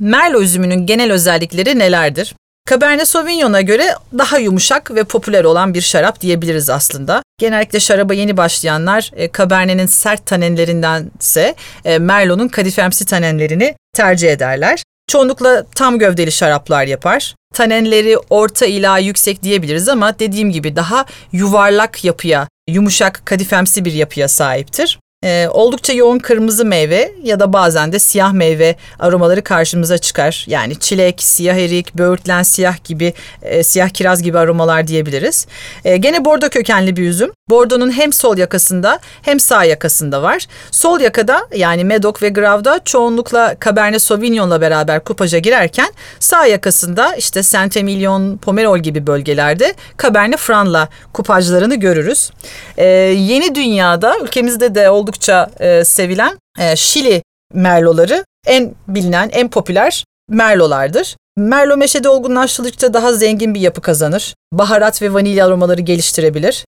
Merlot üzümünün genel özellikleri nelerdir? Cabernet Sauvignon'a göre daha yumuşak ve popüler olan bir şarap diyebiliriz aslında. Genellikle şaraba yeni başlayanlar e, Cabernet'in sert tanenlerindense e, Merlot'un kadifemsi tanenlerini tercih ederler. Çoğunlukla tam gövdeli şaraplar yapar. Tanenleri orta ila yüksek diyebiliriz ama dediğim gibi daha yuvarlak yapıya, yumuşak kadifemsi bir yapıya sahiptir. Ee, oldukça yoğun kırmızı meyve ya da bazen de siyah meyve aromaları karşımıza çıkar. Yani çilek, siyah erik, böğürtlen siyah gibi, e, siyah kiraz gibi aromalar diyebiliriz. E, gene bordo kökenli bir üzüm. Bordo'nun hem sol yakasında hem sağ yakasında var. Sol yakada yani Medoc ve Grav'da çoğunlukla Cabernet Sauvignon'la beraber kupaja girerken sağ yakasında işte Saint-Emilion, Pomerol gibi bölgelerde Cabernet Franc'la kupajlarını görürüz. E, yeni dünyada ülkemizde de oldukça e, sevilen e, Şili merloları en bilinen, en popüler merlolardır. Merlot meşede olgunlaştırdıkça daha zengin bir yapı kazanır. Baharat ve vanilya aromaları geliştirebilir.